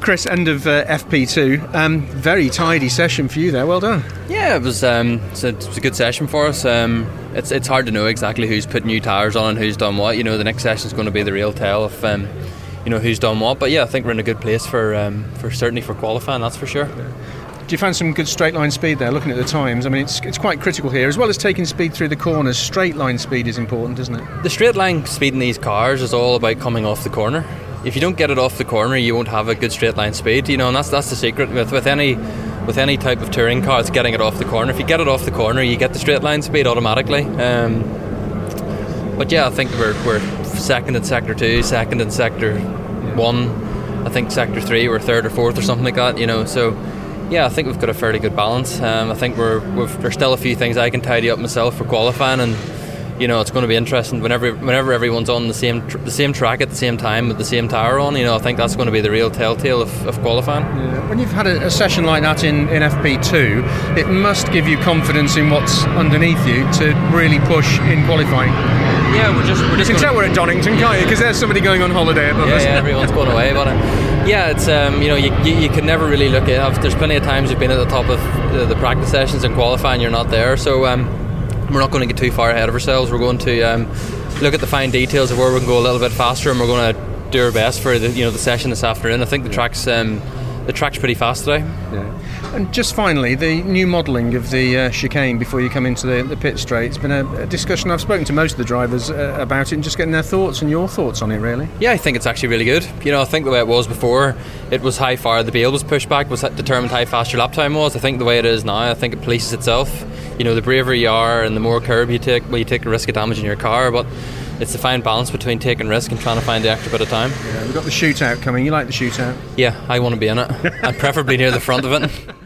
Chris, end of uh, FP2. Um, very tidy session for you there. Well done. Yeah, it was. Um, it's a, it was a good session for us. Um, it's it's hard to know exactly who's put new tyres on and who's done what. You know, the next session is going to be the real tell of um, you know who's done what. But yeah, I think we're in a good place for um, for certainly for qualifying. That's for sure. Do you find some good straight line speed there? Looking at the times, I mean, it's, it's quite critical here, as well as taking speed through the corners. Straight line speed is important, isn't it? The straight line speed in these cars is all about coming off the corner. If you don't get it off the corner, you won't have a good straight line speed. You know, and that's that's the secret with with any with any type of touring car. It's getting it off the corner. If you get it off the corner, you get the straight line speed automatically. Um, but yeah, I think we're, we're second in sector two, second in sector one. I think sector three, we're third or fourth or something like that. You know, so yeah, I think we've got a fairly good balance. Um, I think we're we've, there's still a few things I can tidy up myself for qualifying, and you know it's going to be interesting whenever whenever everyone's on the same tr- the same track at the same time with the same tyre on. You know, I think that's going to be the real telltale of, of qualifying. Yeah. When you've had a, a, session like that in, in FP2, it must give you confidence in what's underneath you to really push in qualifying. Yeah, we're just we're just. You can tell we're at Donington, can't you? Because there's somebody going on holiday above yeah, us. Yeah, everyone's going away, but. Uh, yeah, it's um, you know you, you, you, can never really look at. There's plenty of times you've been at the top of the, the practice sessions and qualifying, you're not there. So um, we're not going to get too far ahead of ourselves. We're going to um, look at the fine details of where we can go a little bit faster, and we're going to do our best for the you know the session this afternoon. I think the track's um, the track's pretty fast today. Yeah. And just finally, the new modelling of the uh, chicane before you come into the, the pit straight. It's been a, a, discussion. I've spoken to most of the drivers uh, about it and just getting their thoughts and your thoughts on it, really. Yeah, I think it's actually really good. You know, I think the way it was before, it was how far the bale was pushed back, was determined how fast your lap time was. I think the way it is now, I think it polices itself. You know, the braver you are and the more curb you take, well, you take a risk of damaging your car, but it's a fine balance between taking risk and trying to find the extra bit of time. Yeah, we've got the shootout coming. You like the shootout? Yeah, I want to be in it, and preferably near the front of it.